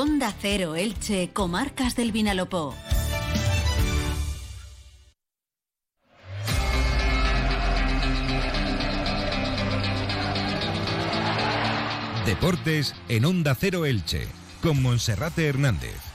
Onda Cero Elche, Comarcas del Vinalopó. Deportes en Onda Cero Elche, con Monserrate Hernández.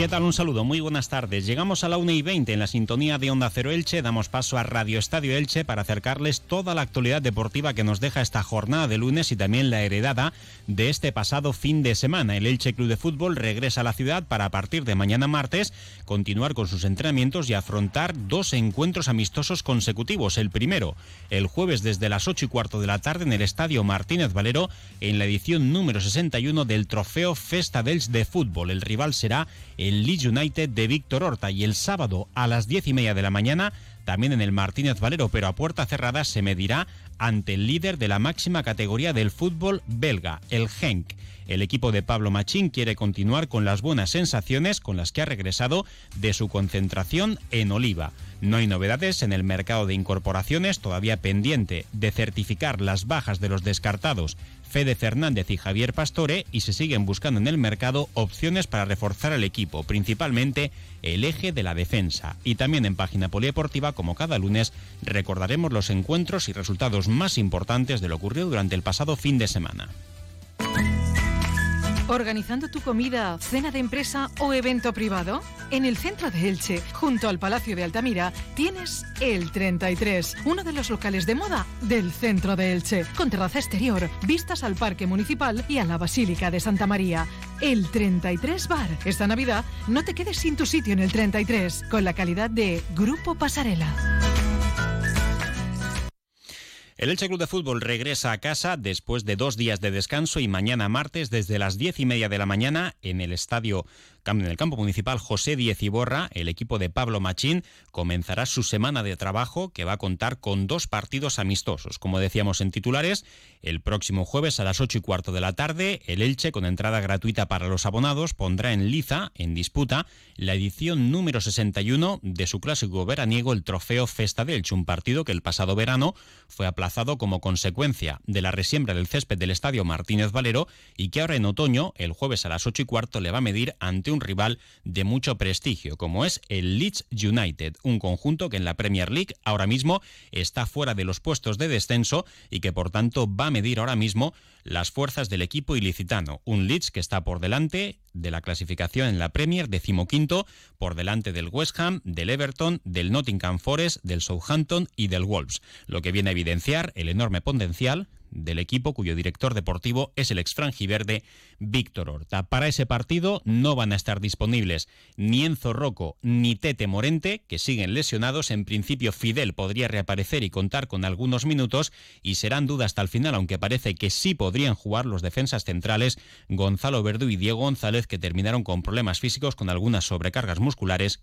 ¿Qué tal? Un saludo, muy buenas tardes. Llegamos a la 1 y 20 en la sintonía de Onda Cero Elche. Damos paso a Radio Estadio Elche para acercarles toda la actualidad deportiva que nos deja esta jornada de lunes y también la heredada de este pasado fin de semana. El Elche Club de Fútbol regresa a la ciudad para a partir de mañana martes continuar con sus entrenamientos y afrontar dos encuentros amistosos consecutivos. El primero, el jueves desde las 8 y cuarto de la tarde en el Estadio Martínez Valero en la edición número 61 del Trofeo Festa dels de Fútbol. El rival será el Leeds United de Víctor Horta. Y el sábado a las diez y media de la mañana también en el Martínez Valero, pero a puerta cerrada se medirá ante el líder de la máxima categoría del fútbol belga, el Genk. El equipo de Pablo Machín quiere continuar con las buenas sensaciones con las que ha regresado de su concentración en Oliva. No hay novedades en el mercado de incorporaciones, todavía pendiente de certificar las bajas de los descartados Fede Fernández y Javier Pastore y se siguen buscando en el mercado opciones para reforzar el equipo, principalmente el eje de la defensa. Y también en página polideportiva, como cada lunes, recordaremos los encuentros y resultados más importantes de lo ocurrido durante el pasado fin de semana. ¿Organizando tu comida, cena de empresa o evento privado? En el centro de Elche, junto al Palacio de Altamira, tienes el 33, uno de los locales de moda del centro de Elche, con terraza exterior, vistas al Parque Municipal y a la Basílica de Santa María. El 33 Bar. Esta Navidad no te quedes sin tu sitio en el 33, con la calidad de Grupo Pasarela. El Elche Club de Fútbol regresa a casa después de dos días de descanso y mañana martes desde las diez y media de la mañana en el estadio en el campo municipal José Diez Iborra, el equipo de Pablo Machín comenzará su semana de trabajo que va a contar con dos partidos amistosos. Como decíamos en titulares, el próximo jueves a las ocho y cuarto de la tarde, el Elche, con entrada gratuita para los abonados, pondrá en liza, en disputa, la edición número 61 de su clásico veraniego, el Trofeo Festa de Elche, un partido que el pasado verano fue aplazado como consecuencia de la resiembra del césped del Estadio Martínez Valero y que ahora en otoño, el jueves a las ocho y cuarto, le va a medir ante un rival de mucho prestigio, como es el Leeds United, un conjunto que en la Premier League ahora mismo está fuera de los puestos de descenso y que por tanto va a medir ahora mismo las fuerzas del equipo ilicitano. Un Leeds que está por delante de la clasificación en la Premier, decimoquinto, por delante del West Ham, del Everton, del Nottingham Forest, del Southampton y del Wolves, lo que viene a evidenciar el enorme potencial del equipo cuyo director deportivo es el ex verde Víctor Horta. Para ese partido no van a estar disponibles ni Enzo Rocco ni Tete Morente, que siguen lesionados. En principio Fidel podría reaparecer y contar con algunos minutos y serán dudas hasta el final, aunque parece que sí podrían jugar los defensas centrales Gonzalo Verdú y Diego González, que terminaron con problemas físicos con algunas sobrecargas musculares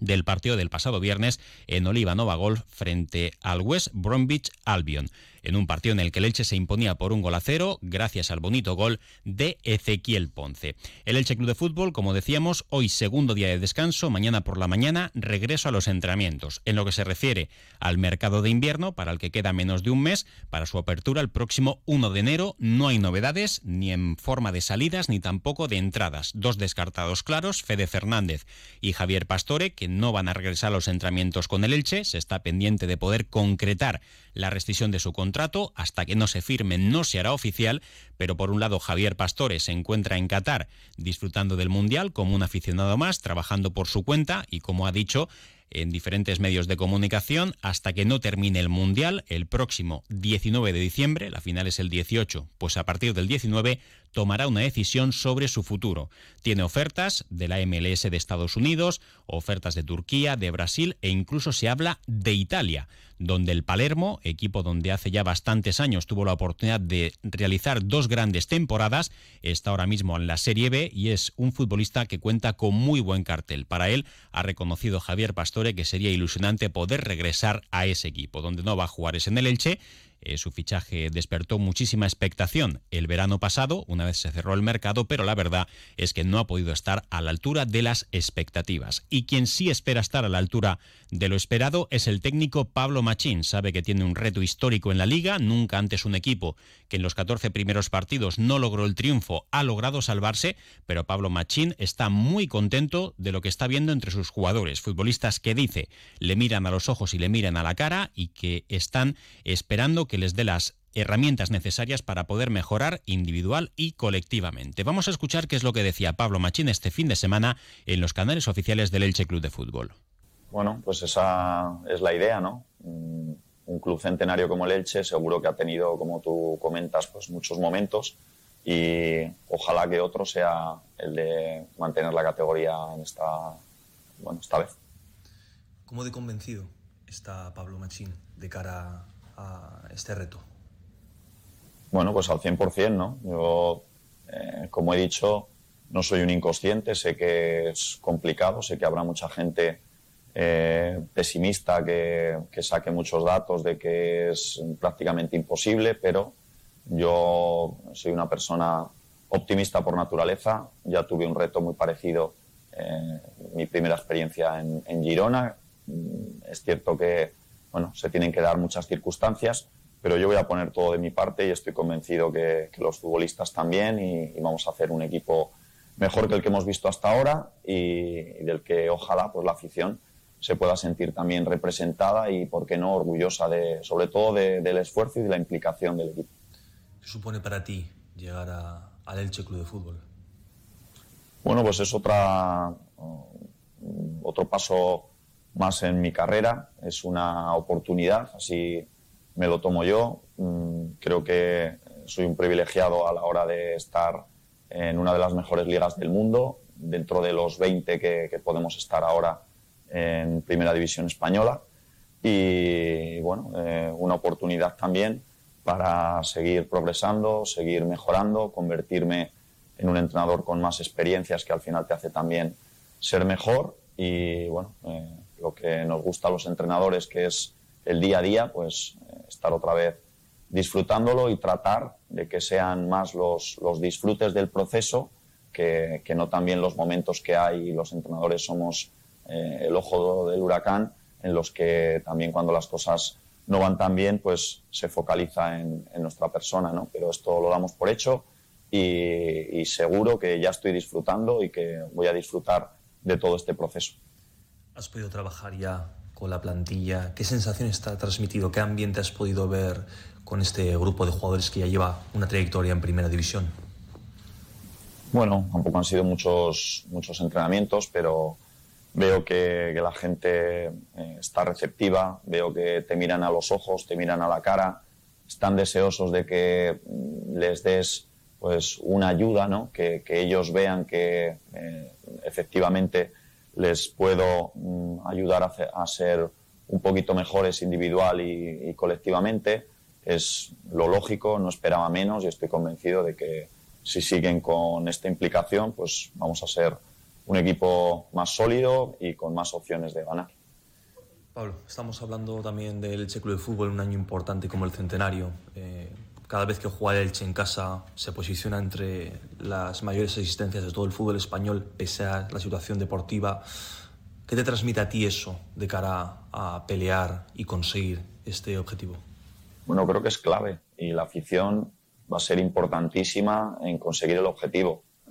del partido del pasado viernes en Oliva Nova Golf frente al West Bromwich Albion en un partido en el que el Elche se imponía por un gol a cero gracias al bonito gol de Ezequiel Ponce. El Elche Club de Fútbol, como decíamos, hoy segundo día de descanso, mañana por la mañana regreso a los entrenamientos. En lo que se refiere al mercado de invierno, para el que queda menos de un mes, para su apertura el próximo 1 de enero, no hay novedades ni en forma de salidas ni tampoco de entradas. Dos descartados claros, Fede Fernández y Javier Pastore, que no van a regresar a los entrenamientos con el Elche, se está pendiente de poder concretar la rescisión de su contrato. Hasta que no se firme no se hará oficial, pero por un lado Javier Pastore se encuentra en Qatar disfrutando del Mundial como un aficionado más, trabajando por su cuenta y como ha dicho, en diferentes medios de comunicación hasta que no termine el Mundial el próximo 19 de diciembre, la final es el 18, pues a partir del 19 tomará una decisión sobre su futuro. Tiene ofertas de la MLS de Estados Unidos, ofertas de Turquía, de Brasil e incluso se habla de Italia, donde el Palermo, equipo donde hace ya bastantes años tuvo la oportunidad de realizar dos grandes temporadas, está ahora mismo en la Serie B y es un futbolista que cuenta con muy buen cartel. Para él ha reconocido Javier Pastore que sería ilusionante poder regresar a ese equipo, donde no va a jugar es en el Elche eh, su fichaje despertó muchísima expectación el verano pasado, una vez se cerró el mercado, pero la verdad es que no ha podido estar a la altura de las expectativas. Y quien sí espera estar a la altura de lo esperado es el técnico Pablo Machín. Sabe que tiene un reto histórico en la liga, nunca antes un equipo que en los 14 primeros partidos no logró el triunfo ha logrado salvarse, pero Pablo Machín está muy contento de lo que está viendo entre sus jugadores, futbolistas que dice le miran a los ojos y le miran a la cara y que están esperando que les dé las herramientas necesarias para poder mejorar individual y colectivamente. Vamos a escuchar qué es lo que decía Pablo Machín este fin de semana en los canales oficiales del Elche Club de Fútbol. Bueno, pues esa es la idea, ¿no? Un club centenario como el Elche seguro que ha tenido, como tú comentas, pues muchos momentos y ojalá que otro sea el de mantener la categoría en esta, bueno, esta vez. ¿Cómo de convencido está Pablo Machín de cara este reto? Bueno, pues al 100%, ¿no? Yo, eh, como he dicho, no soy un inconsciente, sé que es complicado, sé que habrá mucha gente eh, pesimista que, que, saque muchos datos de que es prácticamente imposible, pero yo soy una persona optimista por naturaleza, ya tuve un reto muy parecido eh, mi primera experiencia en, en Girona, es cierto que bueno, se tienen que dar muchas circunstancias, pero yo voy a poner todo de mi parte y estoy convencido que, que los futbolistas también y, y, vamos a hacer un equipo mejor que el que hemos visto hasta ahora y, y, del que ojalá pues la afición se pueda sentir también representada y, por qué no, orgullosa de, sobre todo de, del esfuerzo y de la implicación del equipo. ¿Qué supone para ti llegar a, al Elche Club de Fútbol? Bueno, pues es otra, otro paso más en mi carrera, es una oportunidad, así me lo tomo yo. Mm, creo que soy un privilegiado a la hora de estar en una de las mejores ligas del mundo, dentro de los 20 que, podemos estar ahora en Primera División Española. Y bueno, eh, una oportunidad también para seguir progresando, seguir mejorando, convertirme en un entrenador con más experiencias que al final te hace también ser mejor. Y bueno, eh, lo que nos gusta a los entrenadores, que es el día a día, pues eh, estar otra vez disfrutándolo y tratar de que sean más los, los disfrutes del proceso que, que, no también los momentos que hay y los entrenadores somos eh, el ojo del huracán en los que también cuando las cosas no van tan bien pues se focaliza en, nuestra persona, ¿no? Pero esto lo damos por hecho y seguro que ya estoy disfrutando y que voy a disfrutar de todo este proceso. ¿Has podido trabajar ya con la plantilla? ¿Qué sensación está transmitido? ¿Qué ambiente has podido ver con este grupo de jugadores que ya lleva una trayectoria en primera división? Bueno, tampoco han sido muchos, muchos entrenamientos, pero veo que, la gente eh, está receptiva, veo que te miran a los ojos, te miran a la cara, están deseosos de que les des pues una ayuda, ¿no? que, que ellos vean que eh, efectivamente les puedo mm, ayudar a, a, ser un poquito mejores individual y, colectivamente. Es lo lógico, no esperaba menos y estoy convencido de que si siguen con esta implicación, pues vamos a ser un equipo más sólido y con más opciones de ganar. Pablo, estamos hablando también del Elche de Fútbol, un año importante como el centenario. Eh, cada vez que juega el Elche en casa se posiciona entre las mayores existencias de todo el fútbol español, pese a la situación deportiva. ¿Qué te transmite a ti eso de cara a pelear y conseguir este objetivo? Bueno, creo que es clave y la afición va a ser importantísima en conseguir el objetivo. Eh,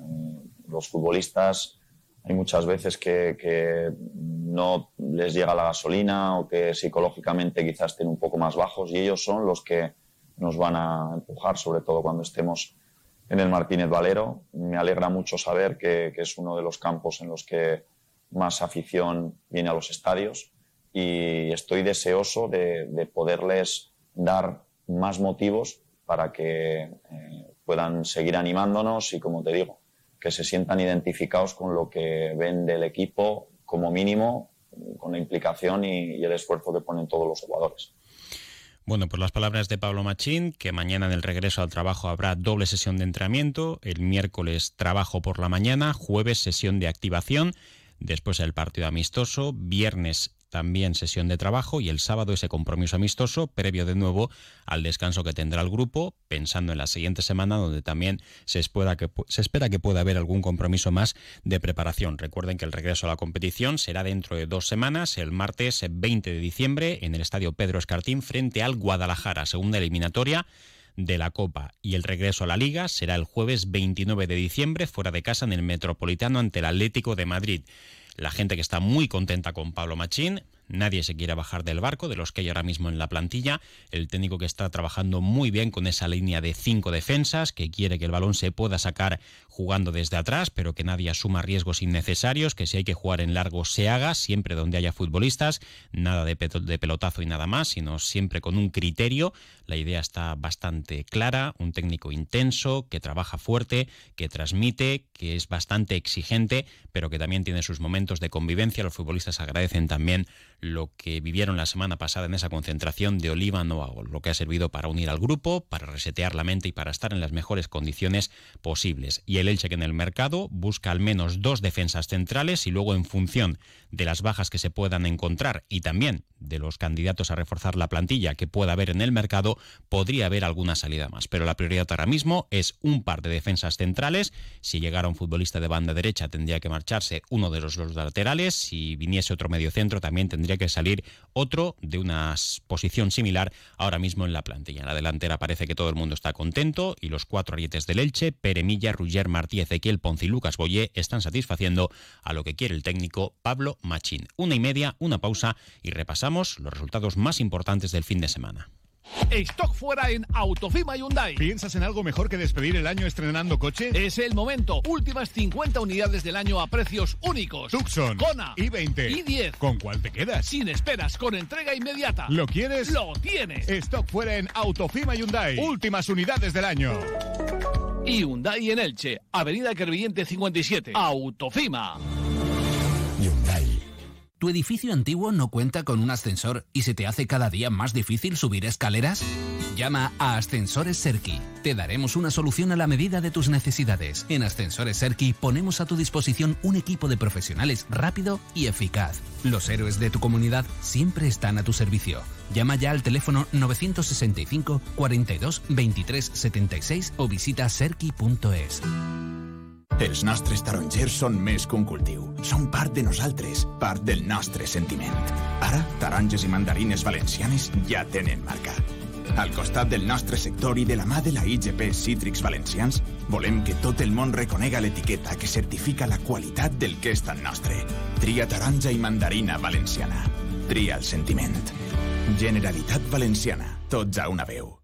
los futbolistas hay muchas veces que, que, no les llega la gasolina o que psicológicamente quizás estén un poco más bajos y ellos son los que nos van a empujar, sobre todo cuando estemos en el Martínez Valero. Me alegra mucho saber que, es uno de los campos en los que más afición viene a los estadios y estoy deseoso de, de poderles dar más motivos para que eh, puedan seguir animándonos y, como te digo, que se sientan identificados con lo que ven del equipo, como mínimo, con la implicación y el esfuerzo que ponen todos los jugadores. Bueno, pues las palabras de Pablo Machín, que mañana en el regreso al trabajo habrá doble sesión de entrenamiento, el miércoles trabajo por la mañana, jueves sesión de activación, después el partido amistoso, viernes también sesión de trabajo y el sábado ese compromiso amistoso previo de nuevo al descanso que tendrá el grupo, pensando en la siguiente semana donde también se espera que, se espera que pueda haber algún compromiso más de preparación. Recuerden que el regreso a la competición será dentro de dos semanas, el martes 20 de diciembre, en el Estadio Pedro Escartín frente al Guadalajara, segunda eliminatoria de la Copa y el regreso a la Liga será el jueves 29 de diciembre fuera de casa en el Metropolitano ante el Atlético de Madrid. La gente que está muy contenta con Pablo Machín, Nadie se quiere bajar del barco de los que hay ahora mismo en la plantilla. El técnico que está trabajando muy bien con esa línea de cinco defensas, que quiere que el balón se pueda sacar jugando desde atrás, pero que nadie asuma riesgos innecesarios, que si hay que jugar en largo se haga, siempre donde haya futbolistas, nada de, pelotazo y nada más, sino siempre con un criterio. La idea está bastante clara, un técnico intenso, que trabaja fuerte, que transmite, que es bastante exigente, pero que también tiene sus momentos de convivencia. Los futbolistas agradecen también lo que vivieron la semana pasada en esa concentración de Oliva no lo que ha servido para unir al grupo, para resetear la mente y para estar en las mejores condiciones posibles. Y el Elche que en el mercado busca al menos dos defensas centrales y luego en función de las bajas que se puedan encontrar y también de los candidatos a reforzar la plantilla que pueda haber en el mercado, podría haber alguna salida más. Pero la prioridad ahora mismo es un par de defensas centrales. Si llegara un futbolista de banda derecha tendría que marcharse uno de los dos laterales. Si viniese otro medio centro también tendría que salir otro de una posición similar ahora mismo en la plantilla. En la delantera parece que todo el mundo está contento y los cuatro arietes del Elche, Peremilla, Ruger, Martí, Ezequiel Ponce y Lucas Boyé están satisfaciendo a lo que quiere el técnico Pablo Machín. Una y media, una pausa y repasamos los resultados más importantes del fin de semana. Stock fuera en Autofima Hyundai. ¿Piensas en algo mejor que despedir el año estrenando coche? Es el momento. Últimas 50 unidades del año a precios únicos. Tucson, Kona, i20, i10. ¿Con cuál te quedas? Sin esperas, con entrega inmediata. ¿Lo quieres? Lo tienes. Stock fuera en Autofima Hyundai. Últimas unidades del año. Hyundai en Elche, Avenida Kervillente 57. Autofima. Hyundai. ¿Tu edificio antiguo no cuenta con un ascensor y se te hace cada día más difícil subir escaleras? Llama a Ascensores Serki. Te daremos una solución a la medida de tus necesidades. En Ascensores Serki ponemos a tu disposición un equipo de profesionales rápido y eficaz. Los héroes de tu comunidad siempre están a tu servicio. Llama ya al teléfono 965 42 23 76 o visita serki.es. Els nostres tarongers són més que un cultiu. Són part de nosaltres, part del nostre sentiment. Ara, taronges i mandarines valencianes ja tenen marca. Al costat del nostre sector i de la mà de la IGP Cítrics Valencians, volem que tot el món reconega l'etiqueta que certifica la qualitat del que és tan nostre. Tria taronja i mandarina valenciana. Tria el sentiment. Generalitat Valenciana. Tots a una veu.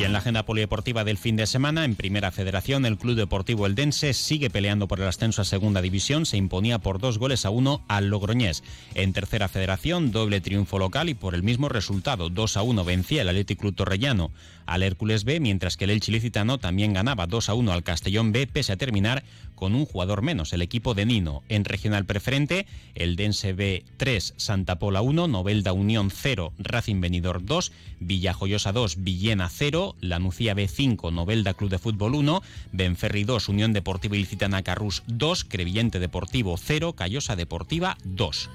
Y en la agenda polideportiva del fin de semana, en Primera Federación, el Club Deportivo Eldense sigue peleando por el ascenso a Segunda División. Se imponía por dos goles a uno al Logroñés. En Tercera Federación, doble triunfo local y por el mismo resultado, 2 a 1 vencía el Athletic Club Torrellano al Hércules B, mientras que el Elche Licitano también ganaba 2 a 1 al Castellón B, pese a terminar con un jugador menos, el equipo de Nino. En regional preferente, el Dense B 3, Santa Pola 1, Novelda Unión 0, Racing Benidorm 2, Villajoyosa 2, Villena 0, Lanucía B 5, Novelda Club de Fútbol 1, Benferri 2, Unión Deportiva Ilicitana Carrús 2, Crevillente Deportivo 0, Callosa Deportiva 2.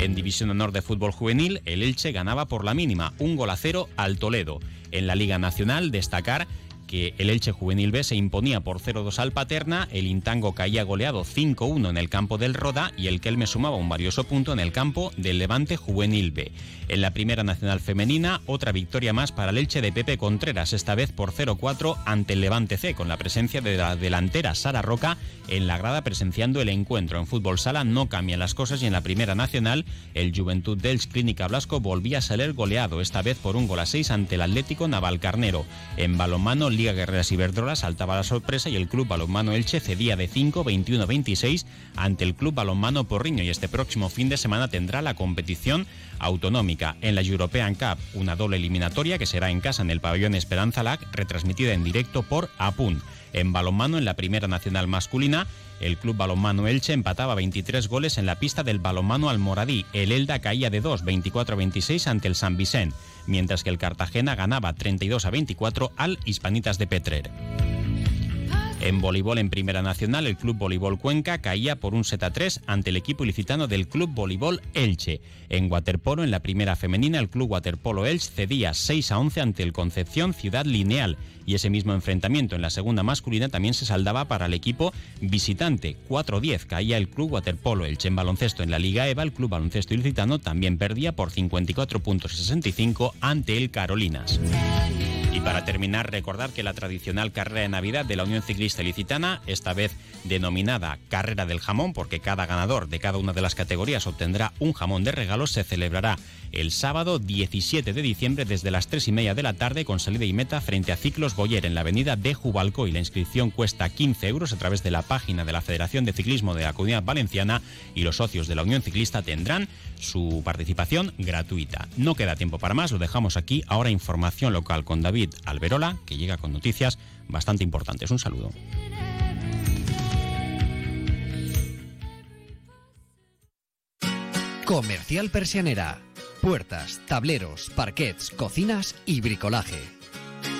En División Honor de Fútbol Juvenil, el Elche ganaba por la mínima, un gol a cero al Toledo. En la Liga Nacional, destacar que el Elche Juvenil B se imponía por 0-2 al Paterna, el Intango caía goleado 5-1 en el campo del Roda y el Kelme sumaba un valioso punto en el campo del Levante Juvenil B. En la Primera Nacional Femenina, otra victoria más para el Elche de Pepe Contreras, esta vez por 0-4 ante el Levante C, con la presencia de la delantera Sara Roca en la grada presenciando el encuentro. En fútbol sala no cambian las cosas y en la Primera Nacional, el Juventud del Clínica Blasco volvía a salir goleado, esta vez por un gol a 6 ante el Atlético Navalcarnero. En balonmano, Liga Guerreras Iberdrola saltaba la sorpresa y el Club Balonmano Elche cedía de 5, 21-26 ante el Club Balonmano Porriño y este próximo fin de semana tendrá la competición autonómica en la European Cup, una doble eliminatoria que será en casa en el pabellón Esperanza Lac, retransmitida en directo por APUN. En balonmano, en la primera nacional masculina, el club balonmano Elche empataba 23 goles en la pista del balonmano Almoradí. El Elda caía de 2, 24-26 ante el San Vicente, mientras que el Cartagena ganaba 32 a 24 al Hispanitas de Petrer. En voleibol en Primera Nacional, el Club Voleibol Cuenca caía por un set a 3 ante el equipo ilicitano del Club Voleibol Elche. En waterpolo, en la primera femenina, el Club Waterpolo Elche cedía 6 a 11 ante el Concepción Ciudad Lineal. Y ese mismo enfrentamiento en la segunda masculina también se saldaba para el equipo visitante. 4-10 caía el Club Waterpolo Elche. En baloncesto en la Liga EVA, el Club Baloncesto Ilicitano también perdía por 54 puntos 65 ante el Carolinas. Y para terminar, recordar que la tradicional carrera de Navidad de la Unión Ciclista Ilicitana, esta vez denominada Carrera del Jamón, porque cada ganador de cada una de las categorías obtendrá un jamón de regalo, se celebrará el sábado 17 de diciembre desde las 3 y media de la tarde con salida y meta frente a Ciclos Boyer en la avenida de Jubalco y la inscripción cuesta 15 euros a través de la página de la Federación de Ciclismo de la Comunidad Valenciana y los socios de la Unión Ciclista tendrán su participación gratuita. No queda tiempo para más, lo dejamos aquí. Ahora información local con David Alberola, que llega con noticias bastante importantes. Un saludo. Comercial Persianera. Puertas, tableros, parquets, cocinas y bricolaje